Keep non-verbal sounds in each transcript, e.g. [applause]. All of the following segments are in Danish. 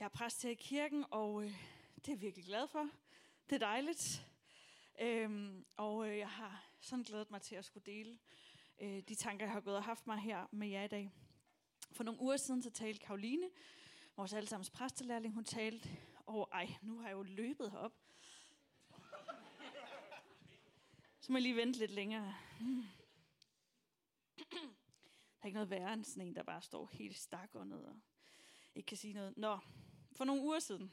Jeg er præst her i kirken, og øh, det er jeg virkelig glad for. Det er dejligt. Øhm, og øh, jeg har sådan glædet mig til at skulle dele øh, de tanker, jeg har gået og haft mig her med jer i dag. For nogle uger siden så talte Karoline, vores allesammens præstelærling, hun talte, og ej, nu har jeg jo løbet herop. Så må jeg lige vente lidt længere. Der er ikke noget værre end sådan en, der bare står helt stakåndet og ikke kan sige noget. Nå, for nogle uger siden,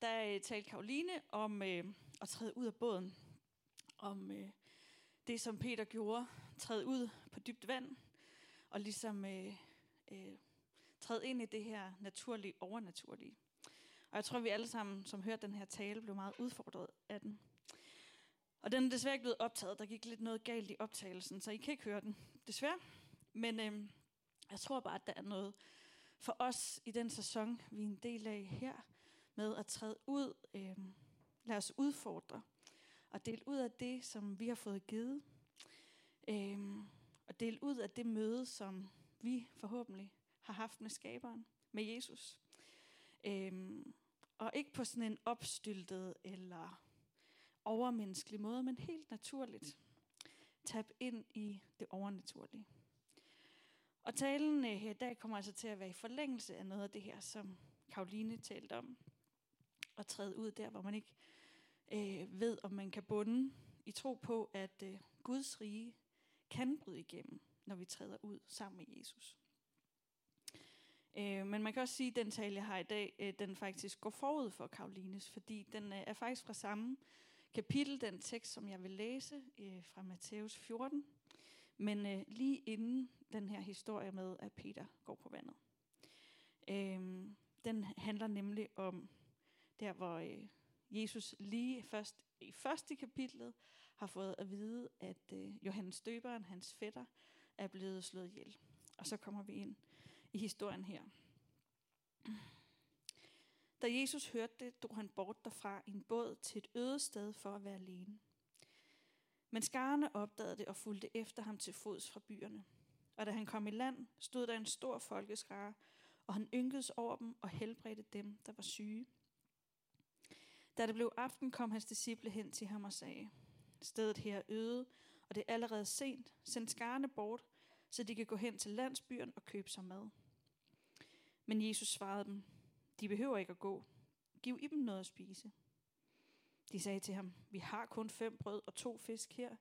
der øh, talte Karoline om øh, at træde ud af båden. Om øh, det, som Peter gjorde. Træde ud på dybt vand. Og ligesom øh, øh, træde ind i det her naturlige, overnaturlige. Og jeg tror, vi alle sammen, som hørte den her tale, blev meget udfordret af den. Og den er desværre ikke blevet optaget. Der gik lidt noget galt i optagelsen, så I kan ikke høre den, desværre. Men øh, jeg tror bare, at der er noget for os i den sæson, vi er en del af her, med at træde ud, øh, lad os udfordre og dele ud af det, som vi har fået givet. Øh, og dele ud af det møde, som vi forhåbentlig har haft med skaberen, med Jesus. Øh, og ikke på sådan en opstyltet eller overmenneskelig måde, men helt naturligt. Tab ind i det overnaturlige. Og talen øh, her i dag kommer altså til at være i forlængelse af noget af det her, som Karoline talte om. At træde ud der, hvor man ikke øh, ved, om man kan bunde i tro på, at øh, Guds rige kan bryde igennem, når vi træder ud sammen med Jesus. Øh, men man kan også sige, at den tale, jeg har i dag, øh, den faktisk går forud for Karolines, fordi den øh, er faktisk fra samme kapitel, den tekst, som jeg vil læse øh, fra Matthæus 14. Men øh, lige inden den her historie med, at Peter går på vandet. Øh, den handler nemlig om der, hvor øh, Jesus lige først i første kapitlet har fået at vide, at øh, Johannes Døberen, hans fætter, er blevet slået ihjel. Og så kommer vi ind i historien her. Da Jesus hørte det, drog han bort derfra i en båd til et øde sted for at være alene. Men skarne opdagede det og fulgte efter ham til fods fra byerne. Og da han kom i land, stod der en stor folkeskare, og han ynkedes over dem og helbredte dem, der var syge. Da det blev aften, kom hans disciple hen til ham og sagde, Stedet her er øde, og det er allerede sent. Send skarne bort, så de kan gå hen til landsbyen og købe sig mad. Men Jesus svarede dem, de behøver ikke at gå. Giv i dem noget at spise. De sagde til ham, vi har kun fem brød og to fisk her.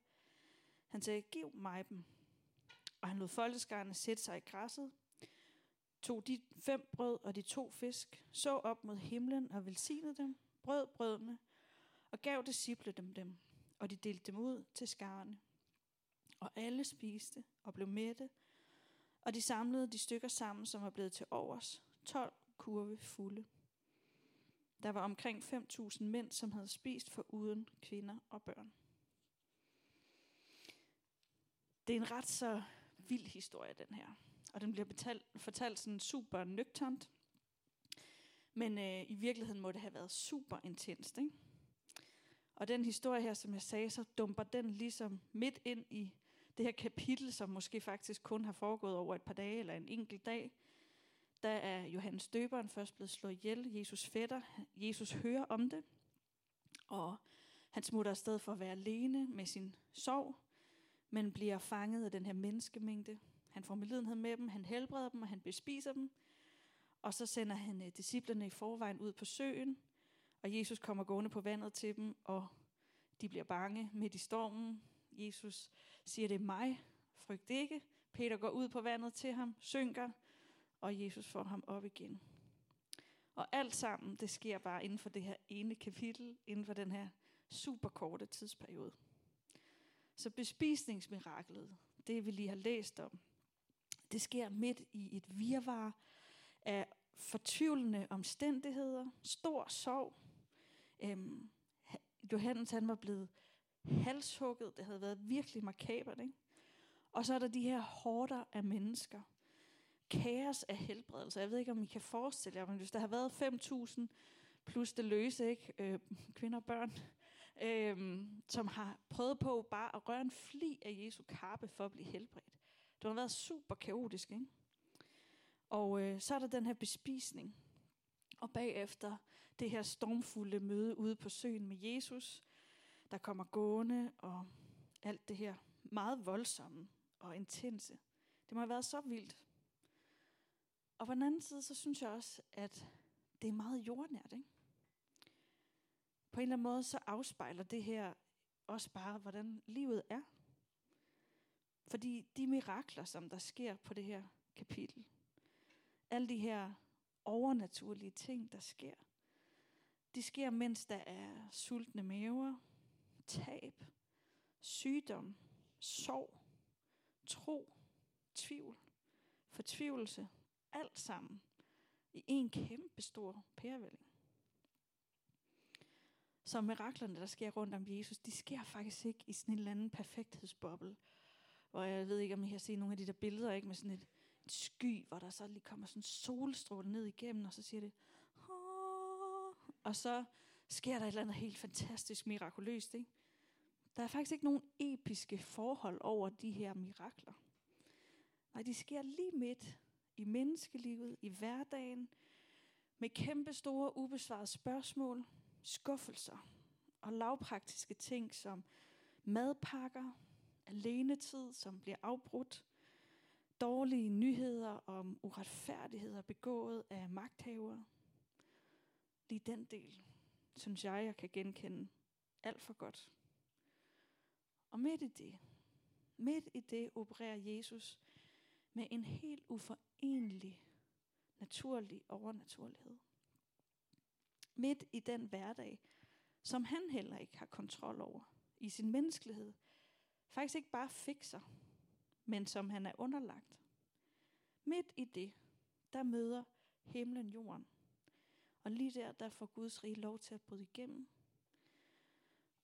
Han sagde, giv mig dem. Og han lod folkeskarne sætte sig i græsset, tog de fem brød og de to fisk, så op mod himlen og velsignede dem, brød brødene, og gav disciple dem dem, og de delte dem ud til skarne. Og alle spiste og blev mætte, og de samlede de stykker sammen, som var blevet til overs, 12 kurve fulde. Der var omkring 5.000 mænd, som havde spist for uden kvinder og børn. Det er en ret så vild historie, den her. Og den bliver betalt, fortalt sådan super nøgternt. Men øh, i virkeligheden må det have været super intenst. Ikke? Og den historie her, som jeg sagde, så dumper den ligesom midt ind i det her kapitel, som måske faktisk kun har foregået over et par dage eller en enkelt dag. Der er Johannes Døberen først blevet slået ihjel. Jesus fætter. Jesus hører om det. Og han smutter afsted for at være alene med sin sorg, men bliver fanget af den her menneskemængde. Han får medlidenhed med dem, han helbreder dem, og han bespiser dem. Og så sender han øh, disciplerne i forvejen ud på søen, og Jesus kommer gående på vandet til dem, og de bliver bange midt i stormen. Jesus siger, det er mig, frygt ikke. Peter går ud på vandet til ham, synker, og Jesus får ham op igen. Og alt sammen, det sker bare inden for det her ene kapitel, inden for den her super korte tidsperiode. Så bespisningsmiraklet, det vi lige har læst om, det sker midt i et virvar af fortvivlende omstændigheder, stor sorg. Øhm, Johannes han var blevet halshugget, det havde været virkelig makabert. Ikke? Og så er der de her hårder af mennesker, kaos af helbredelse. Jeg ved ikke, om I kan forestille jer, men hvis der har været 5.000 plus det løse, ikke? Øh, kvinder og børn, øh, som har prøvet på bare at røre en fli af Jesu kappe for at blive helbredt. Det har været super kaotisk, ikke? Og øh, så er der den her bespisning. Og bagefter det her stormfulde møde ude på søen med Jesus, der kommer gående og alt det her meget voldsomme og intense. Det må have været så vildt. Og på den anden side, så synes jeg også, at det er meget jordnært. Ikke? På en eller anden måde, så afspejler det her også bare, hvordan livet er. Fordi de mirakler, som der sker på det her kapitel, alle de her overnaturlige ting, der sker, de sker, mens der er sultne maver, tab, sygdom, sorg, tro, tvivl, fortvivlelse, alt sammen i en kæmpe stor pærevælling. Så miraklerne, der sker rundt om Jesus, de sker faktisk ikke i sådan en eller anden perfekthedsboble, hvor jeg ved ikke, om I har set nogle af de der billeder, ikke med sådan et, et sky, hvor der så lige kommer sådan en solstråle ned igennem, og så siger det, Åh! og så sker der et eller andet helt fantastisk mirakuløst. Ikke? Der er faktisk ikke nogen episke forhold over de her mirakler. Nej, de sker lige midt i menneskelivet, i hverdagen, med kæmpe store ubesvarede spørgsmål, skuffelser og lavpraktiske ting som madpakker, alenetid, som bliver afbrudt, dårlige nyheder om uretfærdigheder begået af magthavere. Lige den del, synes jeg, jeg kan genkende alt for godt. Og midt i det, midt i det opererer Jesus med en helt egentlig naturlig overnaturlighed. Midt i den hverdag, som han heller ikke har kontrol over i sin menneskelighed, faktisk ikke bare fikser, men som han er underlagt. Midt i det, der møder himlen jorden. Og lige der, der får Guds rige lov til at bryde igennem.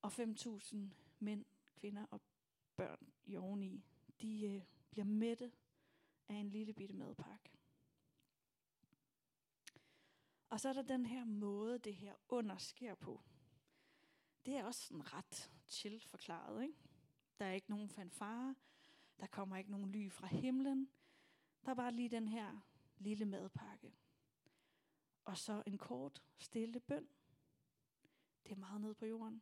Og 5.000 mænd, kvinder og børn i oveni, de øh, bliver mætte af en lille bitte madpakke. Og så er der den her måde, det her under sker på. Det er også sådan ret chill forklaret, ikke? Der er ikke nogen fanfare, der kommer ikke nogen ly fra himlen. Der er bare lige den her lille madpakke. Og så en kort, stille bøn. Det er meget ned på jorden.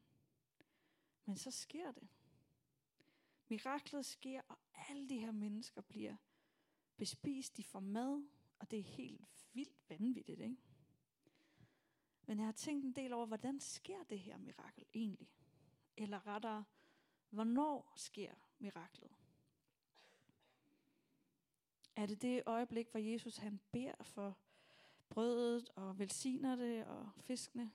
Men så sker det. Miraklet sker, og alle de her mennesker bliver bespist, de får mad, og det er helt vildt vanvittigt, ikke? Men jeg har tænkt en del over, hvordan sker det her mirakel egentlig? Eller rettere, hvornår sker miraklet? Er det det øjeblik, hvor Jesus han beder for brødet og velsigner det og fiskene?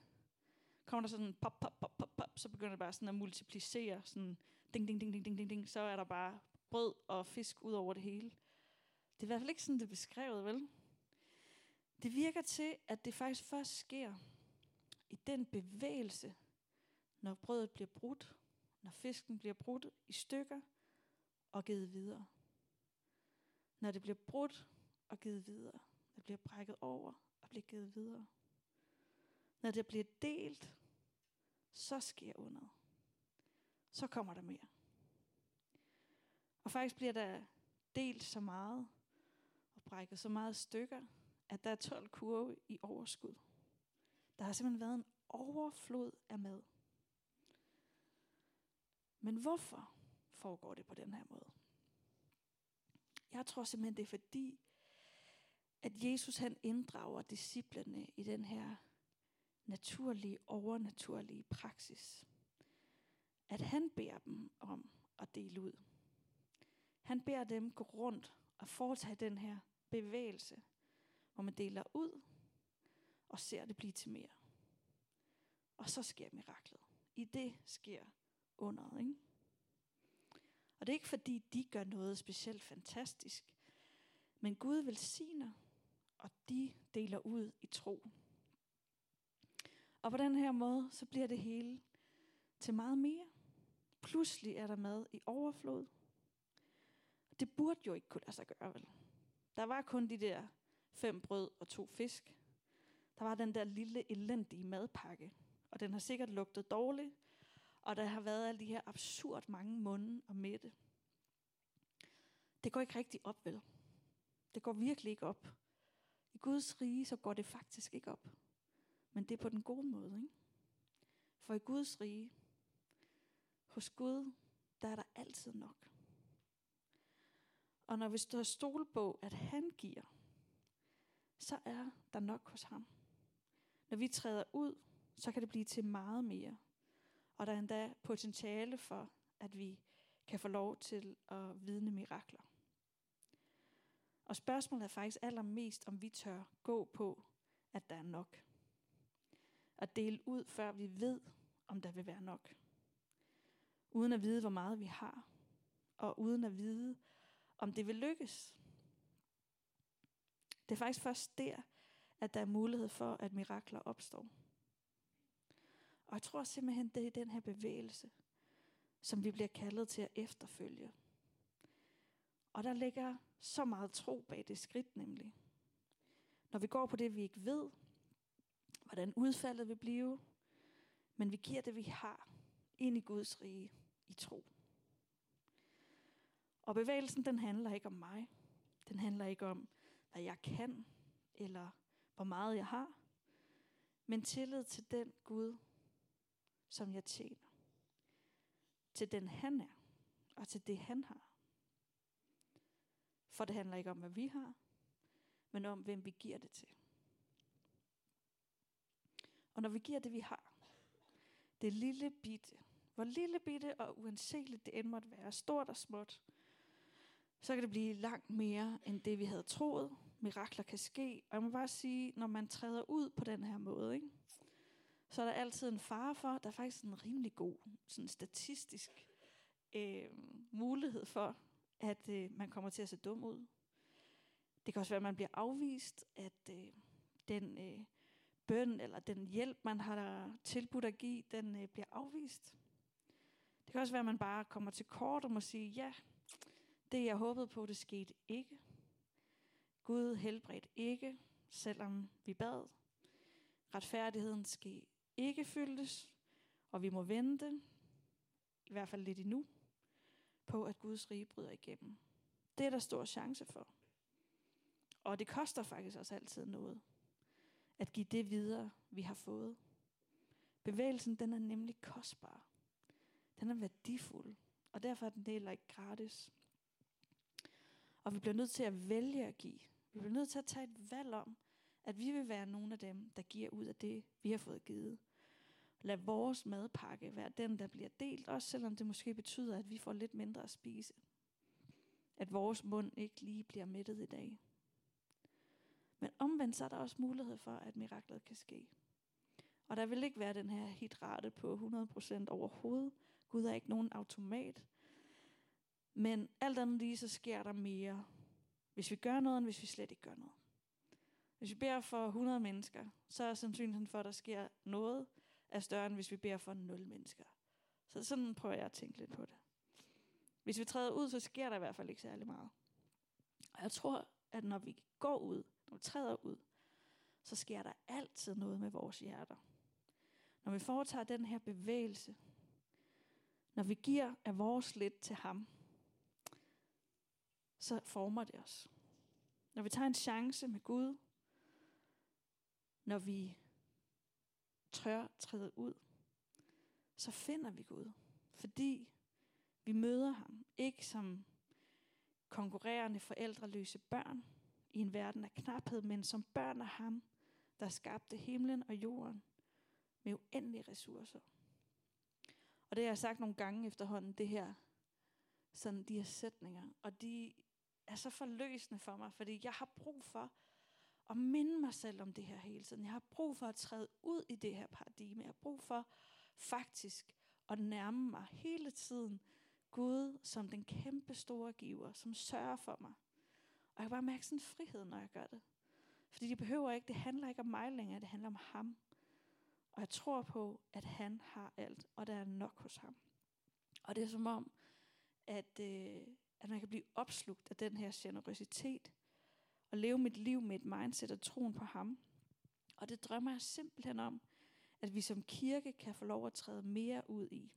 Kommer der sådan pop, pop, pop, pop, pop, så begynder det bare sådan at multiplicere, sådan ding, ding, ding, ding, ding, ding, ding, så er der bare brød og fisk ud over det hele. Det er i hvert fald ikke sådan, det er beskrevet, vel? Det virker til, at det faktisk først sker i den bevægelse, når brødet bliver brudt, når fisken bliver brudt i stykker og givet videre. Når det bliver brudt og givet videre. Når det bliver brækket over og bliver givet videre. Når det bliver delt, så sker under. Så kommer der mere. Og faktisk bliver der delt så meget brækket så meget stykker, at der er 12 kurve i overskud. Der har simpelthen været en overflod af mad. Men hvorfor foregår det på den her måde? Jeg tror simpelthen, det er fordi, at Jesus han inddrager disciplerne i den her naturlige, overnaturlige praksis. At han beder dem om at dele ud. Han beder dem gå rundt og foretage den her bevægelse, hvor man deler ud og ser det blive til mere. Og så sker miraklet. I det sker underet. Ikke? Og det er ikke fordi, de gør noget specielt fantastisk. Men Gud velsigner, og de deler ud i tro. Og på den her måde, så bliver det hele til meget mere. Pludselig er der mad i overflod. Det burde jo ikke kunne lade sig gøre, vel? Der var kun de der fem brød og to fisk. Der var den der lille elendige madpakke, og den har sikkert lugtet dårligt, og der har været alle de her absurd mange munde og mætte. Det går ikke rigtig op, vel? Det går virkelig ikke op. I Guds rige, så går det faktisk ikke op. Men det er på den gode måde, ikke? For i Guds rige, hos Gud, der er der altid nok. Og når vi står stol på, at han giver, så er der nok hos ham. Når vi træder ud, så kan det blive til meget mere. Og der er endda potentiale for, at vi kan få lov til at vidne mirakler. Og spørgsmålet er faktisk allermest, om vi tør gå på, at der er nok. At dele ud, før vi ved, om der vil være nok. Uden at vide, hvor meget vi har. Og uden at vide, om det vil lykkes. Det er faktisk først der, at der er mulighed for, at mirakler opstår. Og jeg tror simpelthen, det er den her bevægelse, som vi bliver kaldet til at efterfølge. Og der ligger så meget tro bag det skridt nemlig. Når vi går på det, vi ikke ved, hvordan udfaldet vil blive, men vi giver det, vi har, ind i Guds rige i tro. Og bevægelsen, den handler ikke om mig. Den handler ikke om, hvad jeg kan, eller hvor meget jeg har. Men tillid til den Gud, som jeg tjener. Til den han er, og til det han har. For det handler ikke om, hvad vi har, men om, hvem vi giver det til. Og når vi giver det, vi har, det lille bitte, hvor lille bitte og uanseligt det end måtte være, stort og småt, så kan det blive langt mere end det, vi havde troet. Mirakler kan ske. Og jeg må bare sige, når man træder ud på den her måde, ikke, så er der altid en fare for, der er faktisk en rimelig god sådan statistisk øh, mulighed for, at øh, man kommer til at se dum ud. Det kan også være, at man bliver afvist, at øh, den øh, bøn eller den hjælp, man har tilbudt at give, den øh, bliver afvist. Det kan også være, at man bare kommer til kort og må sige, ja, det jeg håbede på, det skete ikke. Gud helbredte ikke, selvom vi bad. Retfærdigheden skal ikke fyldes, og vi må vente, i hvert fald lidt endnu, på at Guds rige bryder igennem. Det er der stor chance for. Og det koster faktisk også altid noget at give det videre, vi har fået. Bevægelsen, den er nemlig kostbar. Den er værdifuld, og derfor er den heller ikke gratis. Og vi bliver nødt til at vælge at give. Vi bliver nødt til at tage et valg om, at vi vil være nogle af dem, der giver ud af det, vi har fået givet. Lad vores madpakke være den, der bliver delt, også selvom det måske betyder, at vi får lidt mindre at spise. At vores mund ikke lige bliver mættet i dag. Men omvendt så er der også mulighed for, at miraklet kan ske. Og der vil ikke være den her hitrate på 100% overhovedet. Gud er ikke nogen automat. Men alt andet lige, så sker der mere, hvis vi gør noget, end hvis vi slet ikke gør noget. Hvis vi beder for 100 mennesker, så er sandsynligheden for, at der sker noget, er større, end hvis vi beder for 0 mennesker. Så sådan prøver jeg at tænke lidt på det. Hvis vi træder ud, så sker der i hvert fald ikke særlig meget. Og jeg tror, at når vi går ud, når vi træder ud, så sker der altid noget med vores hjerter. Når vi foretager den her bevægelse, når vi giver af vores lidt til ham, så former det os. Når vi tager en chance med Gud, når vi tør træde ud, så finder vi Gud. Fordi vi møder ham, ikke som konkurrerende forældreløse børn i en verden af knaphed, men som børn af ham, der skabte himlen og jorden med uendelige ressourcer. Og det har jeg sagt nogle gange efterhånden, det her, sådan de her sætninger, og de er så forløsende for mig, fordi jeg har brug for at minde mig selv om det her hele tiden. Jeg har brug for at træde ud i det her paradigme. Jeg har brug for faktisk at nærme mig hele tiden Gud som den kæmpe store giver, som sørger for mig. Og jeg kan bare mærke sådan en frihed, når jeg gør det. Fordi det behøver ikke, det handler ikke om mig længere, det handler om ham. Og jeg tror på, at han har alt, og der er nok hos ham. Og det er som om, at, øh, at man kan blive opslugt af den her generøsitet, og leve mit liv med et mindset og troen på ham. Og det drømmer jeg simpelthen om, at vi som kirke kan få lov at træde mere ud i.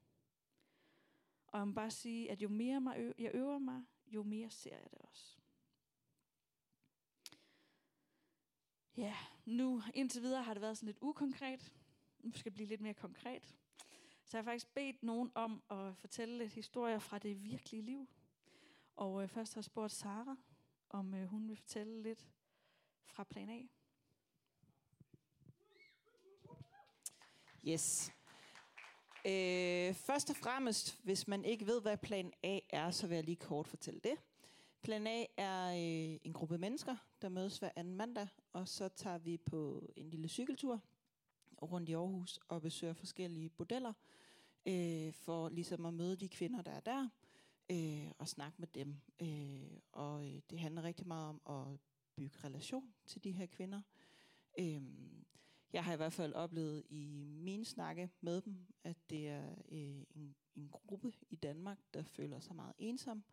Og jeg må bare sige, at jo mere jeg øver mig, jo mere ser jeg det også. Ja, nu indtil videre har det været sådan lidt ukonkret. Nu skal det blive lidt mere konkret. Så jeg har faktisk bedt nogen om at fortælle lidt historier fra det virkelige liv. Og øh, først har jeg spurgt Sara, om øh, hun vil fortælle lidt fra plan A. Yes. Øh, først og fremmest, hvis man ikke ved, hvad plan A er, så vil jeg lige kort fortælle det. Plan A er øh, en gruppe mennesker, der mødes hver anden mandag, og så tager vi på en lille cykeltur rundt i Aarhus og besøger forskellige bordeller, øh, for ligesom at møde de kvinder, der er der, øh, og snakke med dem. Øh, og øh, det handler rigtig meget om at bygge relation til de her kvinder. Øh, jeg har i hvert fald oplevet i mine snakke med dem, at det er øh, en, en gruppe i Danmark, der føler sig meget ensom,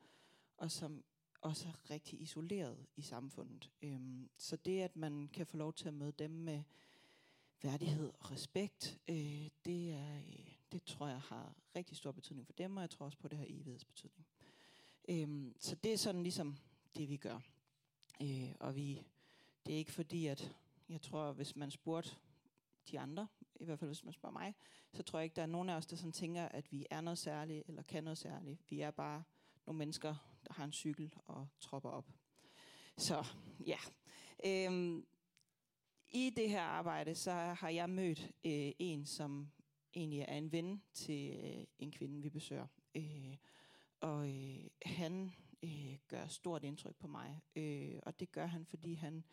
og som også er rigtig isoleret i samfundet. Øhm, så det, at man kan få lov til at møde dem med værdighed og respekt, øh, det, er, øh, det tror jeg har rigtig stor betydning for dem, og jeg tror også på, at det har evighedsbetydning. Øhm, så det er sådan ligesom det, vi gør. Øh, og vi, det er ikke fordi, at jeg tror, hvis man spurgte de andre, i hvert fald hvis man spørger mig, så tror jeg ikke, der er nogen af os, der sådan tænker, at vi er noget særligt, eller kan noget særligt. Vi er bare nogle mennesker, der har en cykel og tropper op. Så ja. Øhm, I det her arbejde, så har jeg mødt øh, en, som egentlig er en ven til øh, en kvinde, vi besøger. Øh, og øh, han øh, gør stort indtryk på mig. Øh, og det gør han, fordi han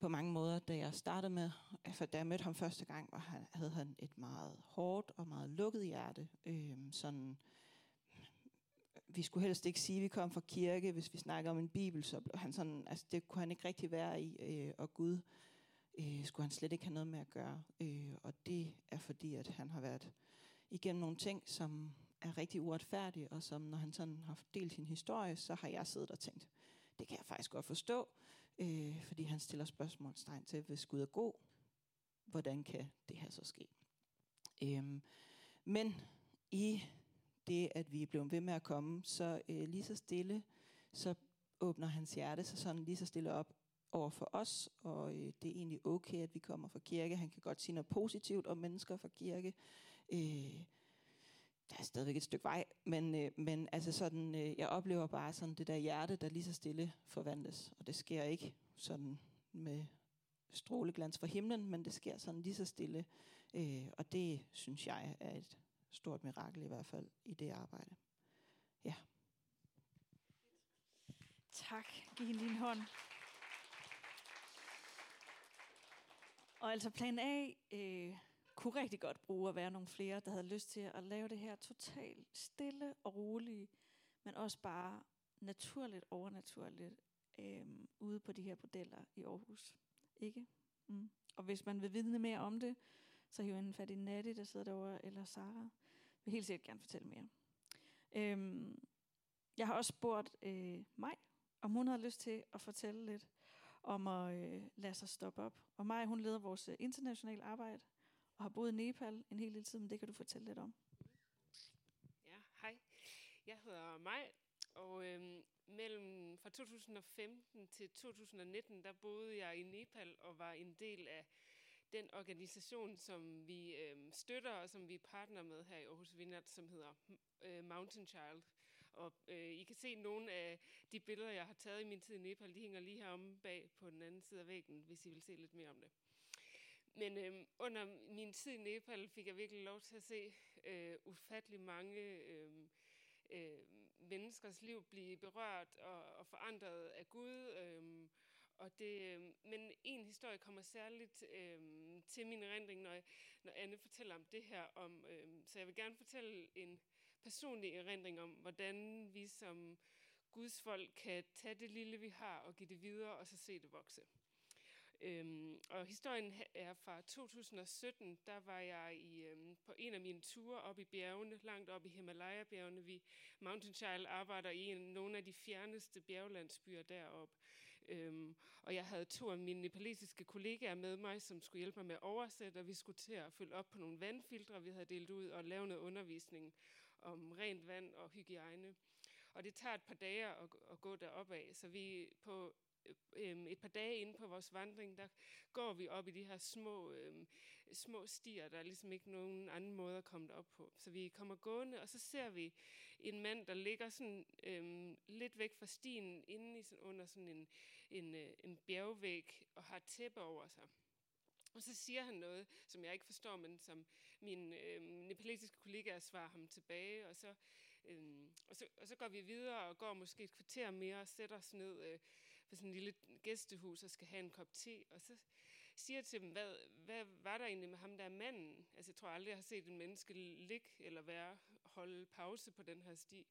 på mange måder, da jeg startede med, altså da jeg mødte ham første gang, var han, havde han et meget hårdt og meget lukket hjerte. Øh, sådan, vi skulle helst ikke sige, at vi kom fra kirke. Hvis vi snakker om en bibel, så blev han sådan, altså det kunne han ikke rigtig være i. Øh, og Gud øh, skulle han slet ikke have noget med at gøre. Øh, og det er fordi, at han har været igennem nogle ting, som er rigtig uretfærdige, og som når han sådan har delt sin historie, så har jeg siddet og tænkt, det kan jeg faktisk godt forstå, øh, fordi han stiller spørgsmålstegn til, hvis Gud er god, hvordan kan det her så ske? Øh, men i det, at vi er blevet ved med at komme, så øh, lige så stille, så åbner hans hjerte sig sådan lige så stille op over for os, og øh, det er egentlig okay, at vi kommer fra kirke. Han kan godt sige noget positivt om mennesker fra kirke. Øh, der er stadigvæk et stykke vej, men, øh, men altså sådan, øh, jeg oplever bare sådan det der hjerte, der lige så stille forvandles, og det sker ikke sådan med stråleglans fra himlen, men det sker sådan lige så stille, øh, og det synes jeg er et stort mirakel i hvert fald i det arbejde. Ja. Tak. Giv hende din hånd. Og altså plan A øh, kunne rigtig godt bruge at være nogle flere, der havde lyst til at lave det her totalt stille og roligt, men også bare naturligt, overnaturligt øh, ude på de her modeller i Aarhus. Ikke? Mm. Og hvis man vil vide mere om det, så hiv en fat i Natti, der sidder derovre, eller Sara vil helt sikkert gerne fortælle mere. Øhm, jeg har også spurgt øh, mig, om hun havde lyst til at fortælle lidt om at øh, lade sig stoppe op. Og Maja, hun leder vores øh, internationale arbejde, og har boet i Nepal en hel lille tid, men det kan du fortælle lidt om. Ja, hej. Jeg hedder Maj, og øhm, mellem fra 2015 til 2019, der boede jeg i Nepal og var en del af den organisation, som vi øh, støtter og som vi partner med her i Aarhus Vindert, som hedder øh, Mountain Child. Og øh, I kan se nogle af de billeder, jeg har taget i min tid i Nepal, de hænger lige heromme bag på den anden side af væggen, hvis I vil se lidt mere om det. Men øh, under min tid i Nepal fik jeg virkelig lov til at se øh, ufattelig mange øh, øh, menneskers liv blive berørt og, og forandret af Gud. Øh, og det, øh, men en historie kommer særligt øh, til min erindring, når, når Anne fortæller om det her. Om, øh, så jeg vil gerne fortælle en personlig erindring om, hvordan vi som Guds folk kan tage det lille, vi har, og give det videre, og så se det vokse. Øhm, og historien er fra 2017, der var jeg i, øhm, på en af mine ture op i bjergene, langt op i Himalaya-bjergene. Vi Mountain Child arbejder i en, nogle af de fjerneste bjerglandsbyer deroppe. Øhm, og jeg havde to af mine nepalesiske kollegaer med mig, som skulle hjælpe mig med at oversætte, og vi skulle til at følge op på nogle vandfiltre, vi havde delt ud, og lave noget undervisning om rent vand og hygiejne. Og det tager et par dage at, at gå derop af, så vi på øh, et par dage inde på vores vandring, der går vi op i de her små, øh, små stier, der er ligesom ikke nogen anden måde at komme op på. Så vi kommer gående, og så ser vi en mand, der ligger sådan øh, lidt væk fra stien, inde i, sådan, under sådan en, en, øh, en bjergvæg, og har tæppe over sig. Og så siger han noget, som jeg ikke forstår, men som min øh, nepalesiske kollegaer svarer ham tilbage, og så, øh, og, så, og så går vi videre og går måske et kvarter mere og sætter os ned øh, på sådan en lille gæstehus og skal have en kop te, og så siger til dem, hvad, hvad var der egentlig med ham der manden? Altså jeg tror aldrig, jeg har set en menneske ligge eller være, holde pause på den her sti.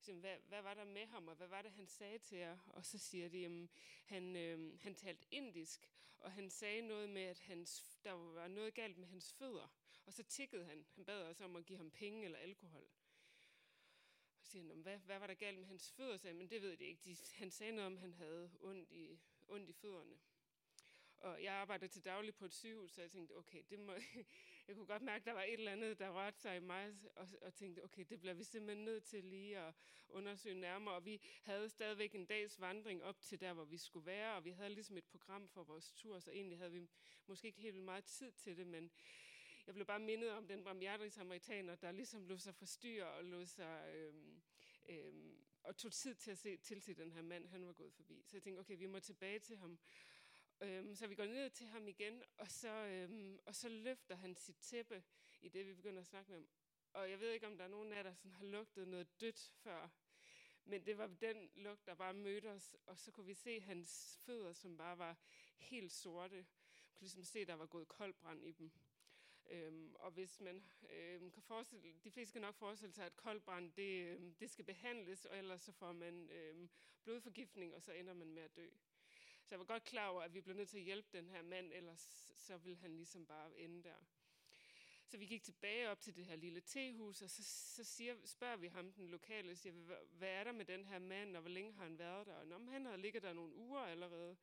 Så, hvad, hvad var der med ham, og hvad var det, han sagde til jer? Og så siger de, at han, øh, han talte indisk, og han sagde noget med, at hans, der var noget galt med hans fødder. Og så tikkede han. Han bad os om at give ham penge eller alkohol. Og så siger han, hvad, hvad var der galt med hans fødder? Sagde, men det ved de ikke. De, han sagde noget om, at han havde ondt i, ondt i fødderne. Og jeg arbejder til daglig på et sygehus, så jeg tænkte, okay, det må, [laughs] jeg kunne godt mærke, at der var et eller andet, der rørte sig i mig, og, og tænkte, okay, det bliver vi simpelthen nødt til lige at undersøge nærmere. Og vi havde stadigvæk en dags vandring op til der, hvor vi skulle være, og vi havde ligesom et program for vores tur, så egentlig havde vi måske ikke helt meget tid til det, men jeg blev bare mindet om den barmhjertige samaritaner, der ligesom lå sig forstyrre og lå sig... Øhm, øhm, og tog tid til at se til til den her mand, han var gået forbi. Så jeg tænkte, okay, vi må tilbage til ham. Øhm, så vi går ned til ham igen, og så, øhm, og så løfter han sit tæppe, i det vi begynder at snakke med ham. Og jeg ved ikke, om der er nogen af der sådan har lugtet noget dødt før. Men det var den lugt, der bare mødte os, og så kunne vi se hans fødder, som bare var helt sorte. Vi kunne ligesom se, at der var gået koldbrand i dem. Øhm, og hvis man øhm, kan forestille, de fleste kan nok forestille sig, at koldbrand det, øhm, det skal behandles, og ellers så får man øhm, blodforgiftning, og så ender man med at dø. Så jeg var godt klar over, at vi blev nødt til at hjælpe den her mand, ellers så ville han ligesom bare ende der. Så vi gik tilbage op til det her lille tehus, og så, så siger, spørger vi ham, den lokale, siger, hvad er der med den her mand, og hvor længe har han været der? Og når han havde ligget der nogle uger allerede.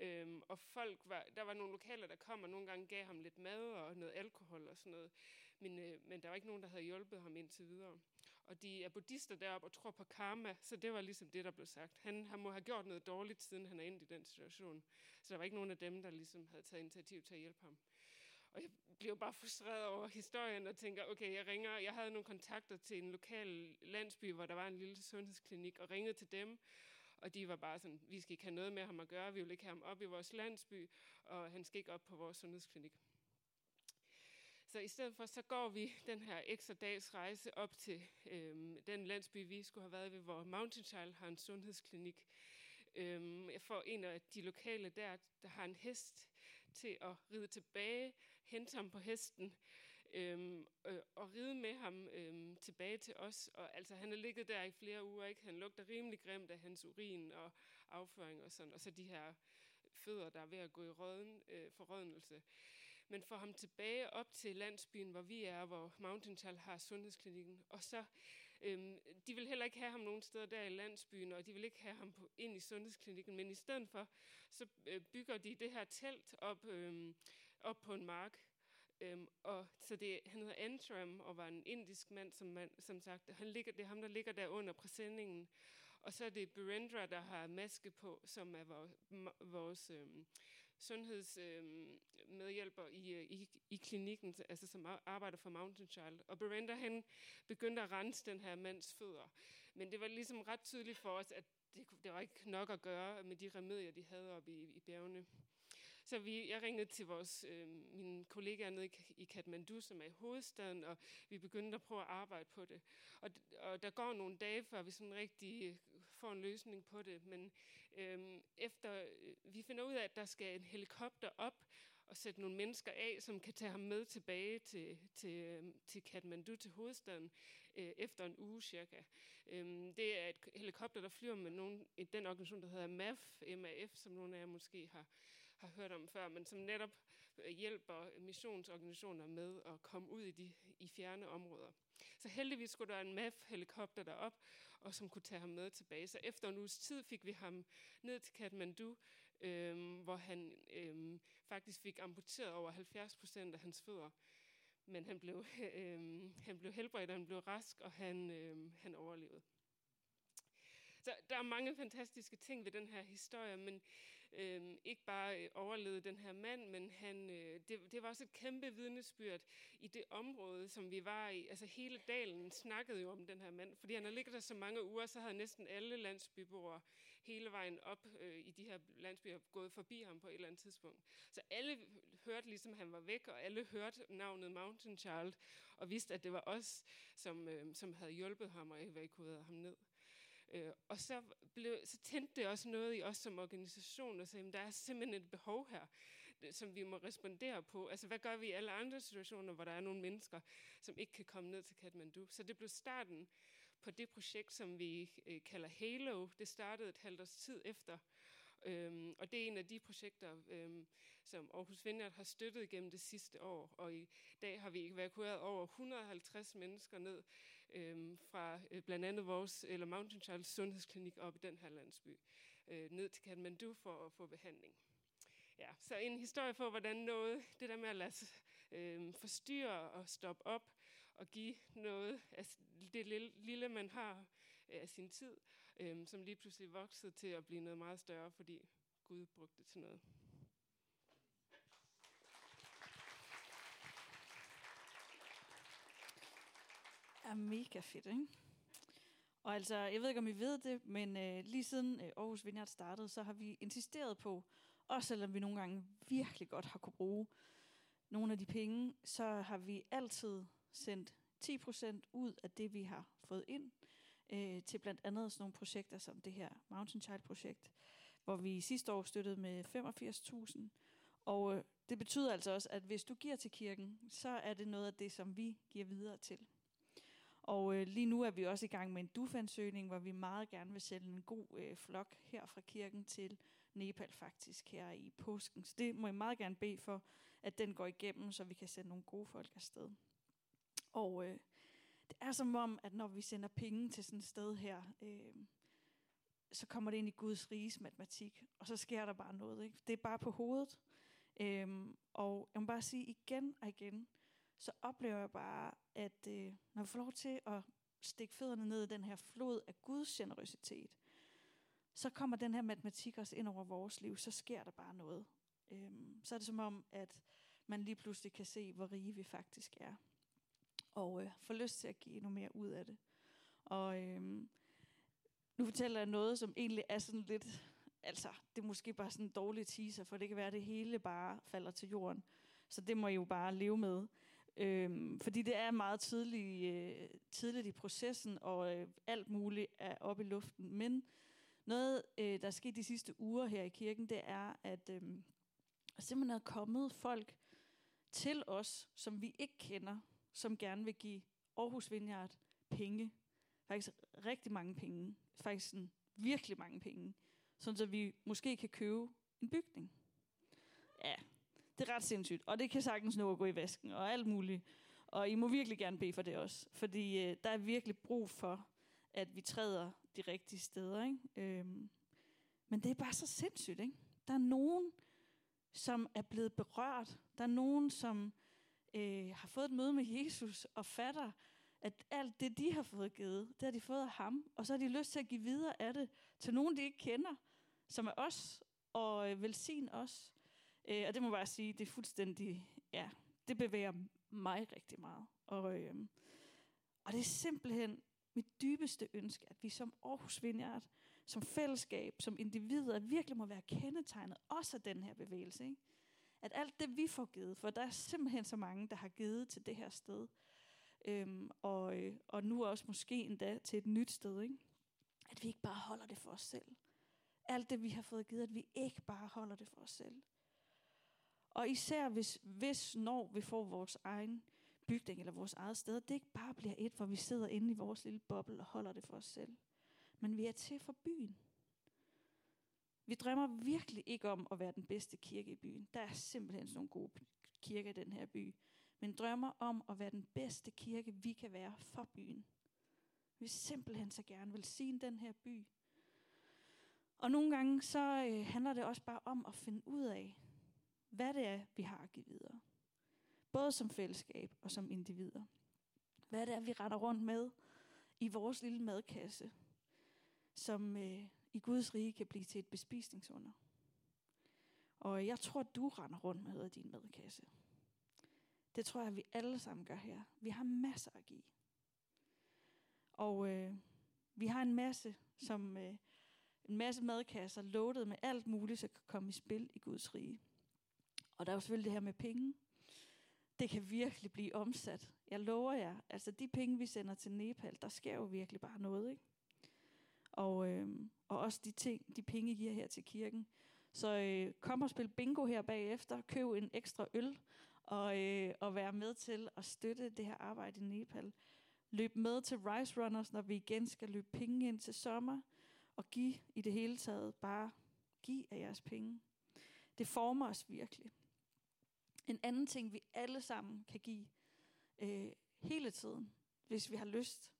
Øhm, og folk var, der var nogle lokaler, der kom og nogle gange gav ham lidt mad og noget alkohol og sådan noget. Men, øh, men der var ikke nogen, der havde hjulpet ham indtil videre. Og de er buddhister deroppe og tror på karma, så det var ligesom det, der blev sagt. Han, han må have gjort noget dårligt, siden han er endt i den situation. Så der var ikke nogen af dem, der ligesom havde taget initiativ til at hjælpe ham. Og jeg blev bare frustreret over historien og tænker, okay, jeg ringer. Jeg havde nogle kontakter til en lokal landsby, hvor der var en lille sundhedsklinik, og ringede til dem. Og de var bare sådan, vi skal ikke have noget med ham at gøre, vi vil ikke have ham op i vores landsby, og han skal ikke op på vores sundhedsklinik. Så i stedet for, så går vi den her ekstra dags rejse op til øhm, den landsby, vi skulle have været ved, hvor Mountain Child har en sundhedsklinik. Øhm, jeg får en af de lokale der, der har en hest til at ride tilbage, hente ham på hesten, øhm, øh, og ride med ham øhm, tilbage til os. Og altså, han har ligget der i flere uger, ikke? Han lugter rimelig grimt af hans urin og afføring og sådan. Og så de her fødder, der er ved at gå i røden, øh, forrødnelse men får ham tilbage op til landsbyen, hvor vi er, hvor Mountain har sundhedsklinikken. Og så, øhm, de vil heller ikke have ham nogen steder der i landsbyen, og de vil ikke have ham på, ind i sundhedsklinikken, men i stedet for, så øh, bygger de det her telt op, øhm, op på en mark. Øhm, og så det, han hedder Antram og var en indisk mand, som, man, som sagt, han ligger, det er ham, der ligger der under præsendingen. Og så er det Berendra, der har maske på, som er vores, vores øhm, sundhedsmedhjælper øhm, i, øh, i, i klinikken, altså som arbejder for Mountain Child. Og Berendra, han begyndte at rense den her mands fødder. Men det var ligesom ret tydeligt for os, at det, det var ikke nok at gøre med de remedier, de havde oppe i, i bjergene. Så vi, jeg ringede til vores, øh, mine kollegaer nede i, Kathmandu, som er i hovedstaden, og vi begyndte at prøve at arbejde på det. Og, og der går nogle dage, før vi sådan rigtig øh, får en løsning på det. Men øh, efter øh, vi finder ud af, at der skal en helikopter op og sætte nogle mennesker af, som kan tage ham med tilbage til, til, øh, til Kathmandu, til hovedstaden, øh, efter en uge cirka. Øhm, det er et helikopter, der flyver med nogen, i den organisation, der hedder MAF, MAF, som nogle af jer måske har, har hørt om før, men som netop øh, hjælper missionsorganisationer med at komme ud i de i fjerne områder. Så heldigvis skulle der en MAF-helikopter derop, og som kunne tage ham med tilbage. Så efter en uges tid fik vi ham ned til Kathmandu, øhm, hvor han øhm, faktisk fik amputeret over 70 procent af hans fødder. Men han blev, [laughs] øhm, han blev helbredt, og han blev rask, og han, øhm, han overlevede. Så der er mange fantastiske ting ved den her historie, men øh, ikke bare øh, overlevede den her mand, men han, øh, det, det var også et kæmpe vidnesbyrd i det område, som vi var i. Altså hele dalen snakkede jo om den her mand, fordi han har ligget der så mange uger, så havde næsten alle landsbyboere hele vejen op øh, i de her landsbyer gået forbi ham på et eller andet tidspunkt. Så alle hørte ligesom, han var væk, og alle hørte navnet Mountain Child, og vidste, at det var os, som, øh, som havde hjulpet ham og evakueret ham ned. Øh, og så, blev, så tændte det også noget i os som organisation, og sagde, at der er simpelthen et behov her, øh, som vi må respondere på. Altså, hvad gør vi i alle andre situationer, hvor der er nogle mennesker, som ikke kan komme ned til Kathmandu? Så det blev starten på det projekt, som vi øh, kalder Halo. Det startede et halvt års tid efter, Øhm, og det er en af de projekter, øhm, som Aarhus Vineyard har støttet gennem det sidste år. Og i dag har vi evakueret over 150 mennesker ned øh, fra øh, blandt andet vores, eller Mountain Child Sundhedsklinik op i den her landsby, øh, ned til Kathmandu for at få behandling. Ja, så en historie for, hvordan noget, det der med at lade sig øh, forstyrre og stoppe op og give noget af det lille, lille man har øh, af sin tid, øh, som lige pludselig voksede til at blive noget meget større, fordi Gud brugte det til noget. Er mega fedt, ikke? Og altså, jeg ved ikke, om I ved det, men øh, lige siden øh, Aarhus Vineyard startede, så har vi insisteret på, også selvom vi nogle gange virkelig godt har kunne bruge nogle af de penge, så har vi altid sendt 10% ud af det, vi har fået ind, øh, til blandt andet sådan nogle projekter som det her Mountain Child-projekt, hvor vi sidste år støttede med 85.000. Og øh, det betyder altså også, at hvis du giver til kirken, så er det noget af det, som vi giver videre til. Og øh, lige nu er vi også i gang med en dufansøgning, hvor vi meget gerne vil sende en god øh, flok her fra kirken til Nepal faktisk her i påsken. Så det må jeg meget gerne bede for, at den går igennem, så vi kan sende nogle gode folk afsted. Og øh, det er som om, at når vi sender penge til sådan et sted her, øh, så kommer det ind i Guds riges matematik, og så sker der bare noget. Ikke? Det er bare på hovedet. Øhm, og jeg må bare sige igen og igen, så oplever jeg bare, at øh, når vi får lov til at stikke fødderne ned i den her flod af Guds generøsitet, så kommer den her matematik også ind over vores liv, så sker der bare noget. Øhm, så er det som om, at man lige pludselig kan se, hvor rige vi faktisk er. Og øh, får lyst til at give endnu mere ud af det. Og øhm, nu fortæller jeg noget, som egentlig er sådan lidt, altså det er måske bare sådan en dårlig teaser, for det kan være, at det hele bare falder til jorden. Så det må I jo bare leve med. Øhm, fordi det er meget tidligt, øh, tidligt i processen, og øh, alt muligt er oppe i luften. Men noget, øh, der er sket de sidste uger her i kirken, det er, at øh, simpelthen er kommet folk til os, som vi ikke kender, som gerne vil give Aarhus Vineyard penge. Faktisk rigtig mange penge. Faktisk sådan virkelig mange penge. Sådan så vi måske kan købe en bygning. Ja, det er ret sindssygt. Og det kan sagtens nå at gå i vasken og alt muligt. Og I må virkelig gerne bede for det også. Fordi øh, der er virkelig brug for, at vi træder de rigtige steder. Ikke? Øhm, men det er bare så sindssygt. Ikke? Der er nogen, som er blevet berørt. Der er nogen, som øh, har fået et møde med Jesus og fatter, at alt det, de har fået givet, det har de fået af ham. Og så har de lyst til at give videre af det til nogen, de ikke kender, som er os, og øh, velsign os. Øh, og det må jeg bare sige, det er fuldstændig, ja, det bevæger mig rigtig meget. Og, øh, og det er simpelthen mit dybeste ønske, at vi som Aarhus Vineyard, som fællesskab, som individer, virkelig må være kendetegnet også af den her bevægelse. Ikke? At alt det, vi får givet, for der er simpelthen så mange, der har givet til det her sted, øhm, og, øh, og nu også måske endda til et nyt sted, ikke? at vi ikke bare holder det for os selv. Alt det, vi har fået givet, at vi ikke bare holder det for os selv. Og især hvis, hvis når vi får vores egen bygning eller vores eget sted, det ikke bare bliver et, hvor vi sidder inde i vores lille boble og holder det for os selv. Men vi er til for byen. Vi drømmer virkelig ikke om at være den bedste kirke i byen. Der er simpelthen sådan nogle gode kirker i den her by. Men drømmer om at være den bedste kirke, vi kan være for byen. Vi simpelthen så gerne vil sige den her by. Og nogle gange så øh, handler det også bare om at finde ud af, hvad det er, vi har at give videre. Både som fællesskab og som individer. Hvad det er, vi retter rundt med i vores lille madkasse. som øh, i Guds rige kan blive til et bespisningsunder. Og jeg tror, du render rundt med noget din madkasse. Det tror jeg, vi alle sammen gør her. Vi har masser at give. Og øh, vi har en masse, som øh, en masse madkasser loaded med alt muligt, som kan komme i spil i Guds rige. Og der er jo selvfølgelig det her med penge. Det kan virkelig blive omsat. Jeg lover jer, altså de penge, vi sender til Nepal, der sker jo virkelig bare noget, ikke? Og, øh, og også de, ting, de penge, I giver her til kirken. Så øh, kom og spil bingo her bagefter, køb en ekstra øl, og, øh, og være med til at støtte det her arbejde i Nepal. Løb med til Rice Runners, når vi igen skal løbe penge ind til sommer, og give i det hele taget bare giv af jeres penge. Det former os virkelig. En anden ting, vi alle sammen kan give øh, hele tiden, hvis vi har lyst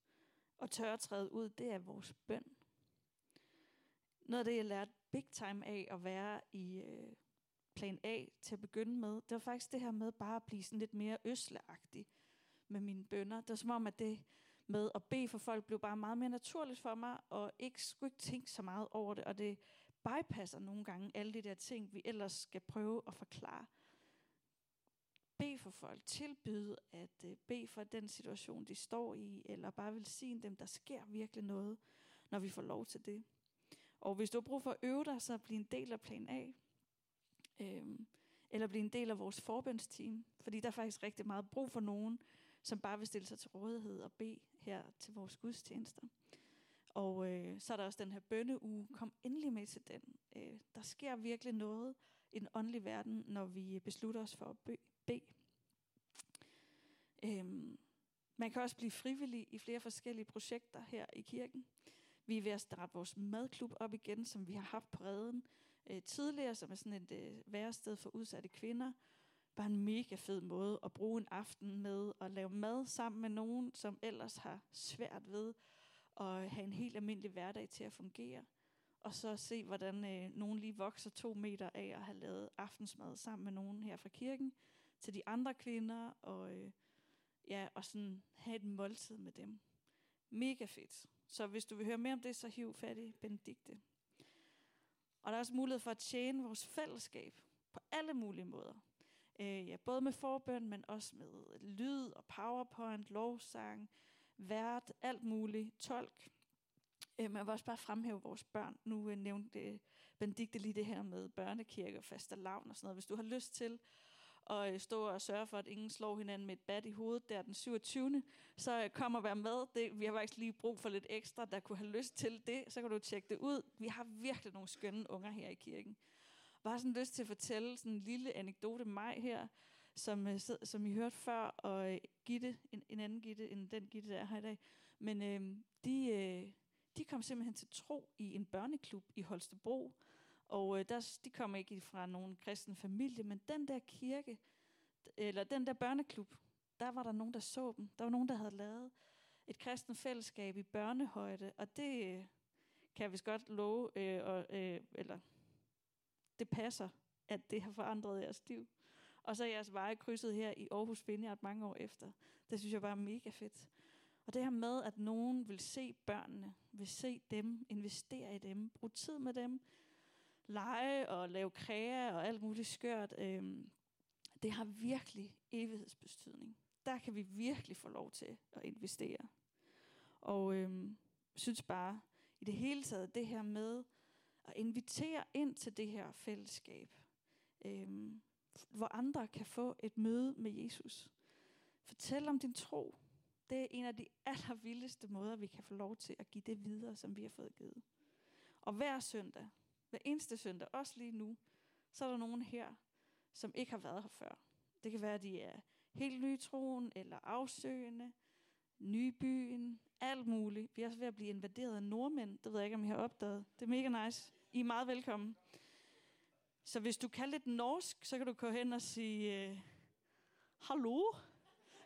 og tør at træde ud, det er vores bøn. Noget af det, jeg lærte big time af at være i øh, plan A til at begynde med, det var faktisk det her med bare at blive sådan lidt mere øsleagtig med mine bønder. Det var som om, at det med at bede for folk blev bare meget mere naturligt for mig, og ikke skulle ikke tænke så meget over det, og det bypasser nogle gange alle de der ting, vi ellers skal prøve at forklare bede for folk, tilbyde at øh, bede for den situation, de står i, eller bare velsigne dem, der sker virkelig noget, når vi får lov til det. Og hvis du har brug for at øve dig, så bliv en del af plan A. Øhm, eller blive en del af vores forbønsteam. Fordi der er faktisk rigtig meget brug for nogen, som bare vil stille sig til rådighed og bede her til vores gudstjenester. Og øh, så er der også den her bønneuge. Kom endelig med til den. Øh, der sker virkelig noget i den åndelige verden, når vi beslutter os for at bede. Øhm, man kan også blive frivillig i flere forskellige projekter her i kirken. Vi er ved at starte vores madklub op igen, som vi har haft på redden øh, tidligere, som er sådan et øh, værested for udsatte kvinder. Bare en mega fed måde at bruge en aften med at lave mad sammen med nogen, som ellers har svært ved at have en helt almindelig hverdag til at fungere. Og så se, hvordan øh, nogen lige vokser to meter af at have lavet aftensmad sammen med nogen her fra kirken, til de andre kvinder, og, øh, ja, og sådan have et måltid med dem. Mega fedt. Så hvis du vil høre mere om det, så hiv fat i Benedikte. Og der er også mulighed for at tjene vores fællesskab på alle mulige måder. Øh, ja, både med forbøn, men også med lyd og powerpoint, lovsang, vært, alt muligt, tolk. Øh, man vil også bare fremhæve vores børn. Nu øh, nævnte Benedikte lige det her med børnekirke og faste lavn og sådan noget. Hvis du har lyst til og øh, stå og sørge for, at ingen slår hinanden med et bat i hovedet der den 27. Så øh, kom og vær med. Det, vi har faktisk lige brug for lidt ekstra, der kunne have lyst til det. Så kan du tjekke det ud. Vi har virkelig nogle skønne unger her i kirken. Bare sådan lyst til at fortælle sådan en lille anekdote mig her, som, øh, som I hørte før, og Gitte, en, en anden Gitte end den Gitte, der er her i dag. Men øh, de, øh, de kom simpelthen til tro i en børneklub i Holstebro, og øh, der, de kommer ikke fra nogen kristen familie, men den der kirke, eller den der børneklub, der var der nogen, der så dem. Der var nogen, der havde lavet et kristen fællesskab i børnehøjde, og det øh, kan jeg vist godt love, øh, og, øh, eller det passer, at det har forandret jeres liv. Og så er jeres veje krydset her i Aarhus Vineyard mange år efter. Det synes jeg bare er mega fedt. Og det her med, at nogen vil se børnene, vil se dem, investere i dem, bruge tid med dem, lege og lave kræa og alt muligt skørt, øh, det har virkelig evighedsbestydning. Der kan vi virkelig få lov til at investere. Og øh, synes bare, i det hele taget, det her med at invitere ind til det her fællesskab, øh, hvor andre kan få et møde med Jesus. Fortæl om din tro. Det er en af de allervildeste måder, vi kan få lov til at give det videre, som vi har fået givet. Og hver søndag, hver eneste søndag, også lige nu, så er der nogen her, som ikke har været her før. Det kan være, at de er helt nye troen, eller afsøgende, nye byen, alt muligt. Vi er også ved at blive invaderet af nordmænd. Det ved jeg ikke, om I har opdaget. Det er mega nice. I er meget velkommen. Så hvis du kan lidt norsk, så kan du gå hen og sige, øh, hallo,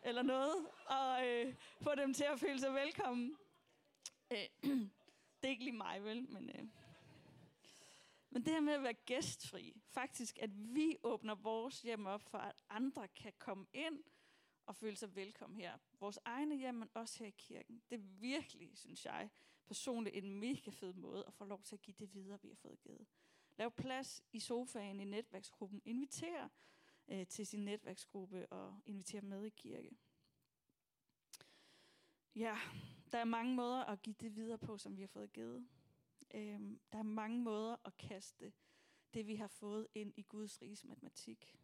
eller noget, og øh, få dem til at føle sig velkommen. Øh, [clears throat] det er ikke lige mig, vel, men... Øh. Men det her med at være gæstfri, faktisk at vi åbner vores hjem op for, at andre kan komme ind og føle sig velkommen her. Vores egne hjem, men også her i kirken. Det er virkelig, synes jeg, personligt en mega fed måde at få lov til at give det videre, vi har fået givet. Lav plads i sofaen i netværksgruppen. Inviter øh, til sin netværksgruppe og inviter med i kirke. Ja, der er mange måder at give det videre på, som vi har fået givet. Øhm, der er mange måder at kaste det, vi har fået ind i Guds riges matematik.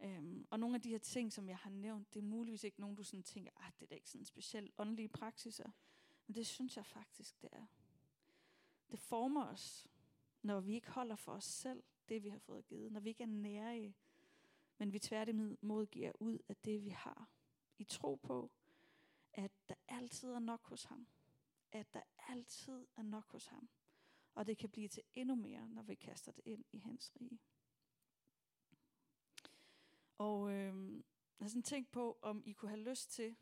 Øhm, og nogle af de her ting, som jeg har nævnt, det er muligvis ikke nogen, du sådan tænker, at det er da ikke sådan specielt åndelige praksiser. Men det synes jeg faktisk, det er. Det former os, når vi ikke holder for os selv, det vi har fået givet. Når vi ikke er nære, men vi tværtimod giver ud af det, vi har. I tro på, at der altid er nok hos ham. At der altid er nok hos ham. Og det kan blive til endnu mere, når vi kaster det ind i hans rige. Og øh, jeg har sådan tænkt på, om I kunne have lyst til,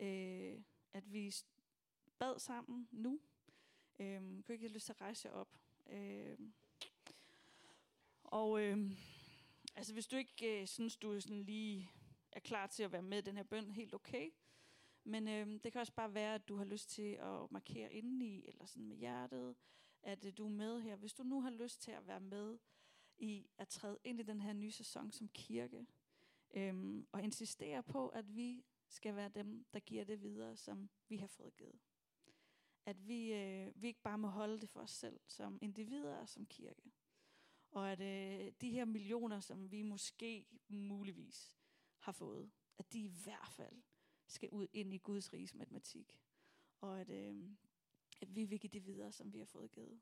øh, at vi bad sammen nu. Øh, kunne I ikke have lyst til at rejse jer op? Øh, og øh, altså hvis du ikke øh, synes, du sådan lige er klar til at være med i den her bøn, helt okay. Men øh, det kan også bare være, at du har lyst til at markere indeni, eller sådan med hjertet, at øh, du er med her. Hvis du nu har lyst til at være med i at træde ind i den her nye sæson som kirke, øh, og insistere på, at vi skal være dem, der giver det videre, som vi har fået givet. At vi, øh, vi ikke bare må holde det for os selv som individer og som kirke. Og at øh, de her millioner, som vi måske muligvis har fået, at de i hvert fald skal ud ind i Guds riges matematik. Og at, øh, at vi vil give det videre, som vi har fået givet.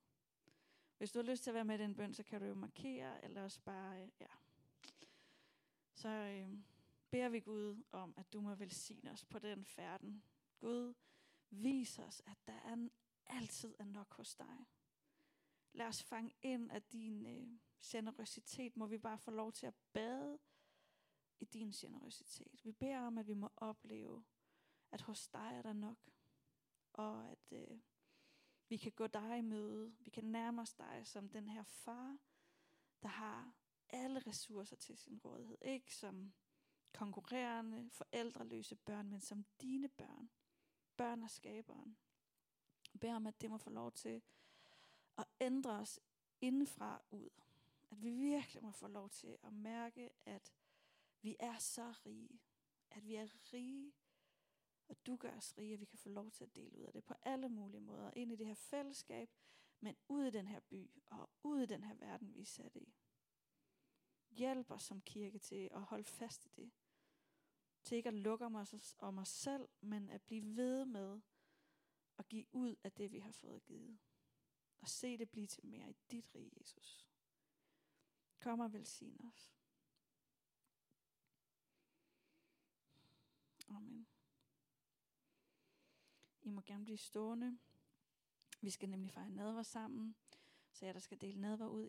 Hvis du har lyst til at være med i den bøn, så kan du jo markere, eller også bare, øh, ja. Så øh, beder vi Gud om, at du må velsigne os på den færden. Gud, vis os, at der er altid er nok hos dig. Lad os fange ind af din øh, generøsitet. Må vi bare få lov til at bade din generøsitet. Vi beder om, at vi må opleve, at hos dig er der nok. Og at øh, vi kan gå dig i møde. Vi kan nærme os dig som den her far, der har alle ressourcer til sin rådighed. Ikke som konkurrerende, forældreløse børn, men som dine børn. Børn og skaberen. Jeg beder om, at det må få lov til at ændre os indenfra ud. At vi virkelig må få lov til at mærke, at vi er så rige. At vi er rige, og du gør os rige, at vi kan få lov til at dele ud af det på alle mulige måder. Ind i det her fællesskab, men ud i den her by, og ud i den her verden, vi er sat i. Hjælp os som kirke til at holde fast i det. Til ikke at lukke om os, om os selv, men at blive ved med at give ud af det, vi har fået givet. Og se det blive til mere i dit rige, Jesus. Kom og velsign os. Amen. I må gerne blive stående. Vi skal nemlig fejre nadver sammen, så jeg der skal dele nadver ud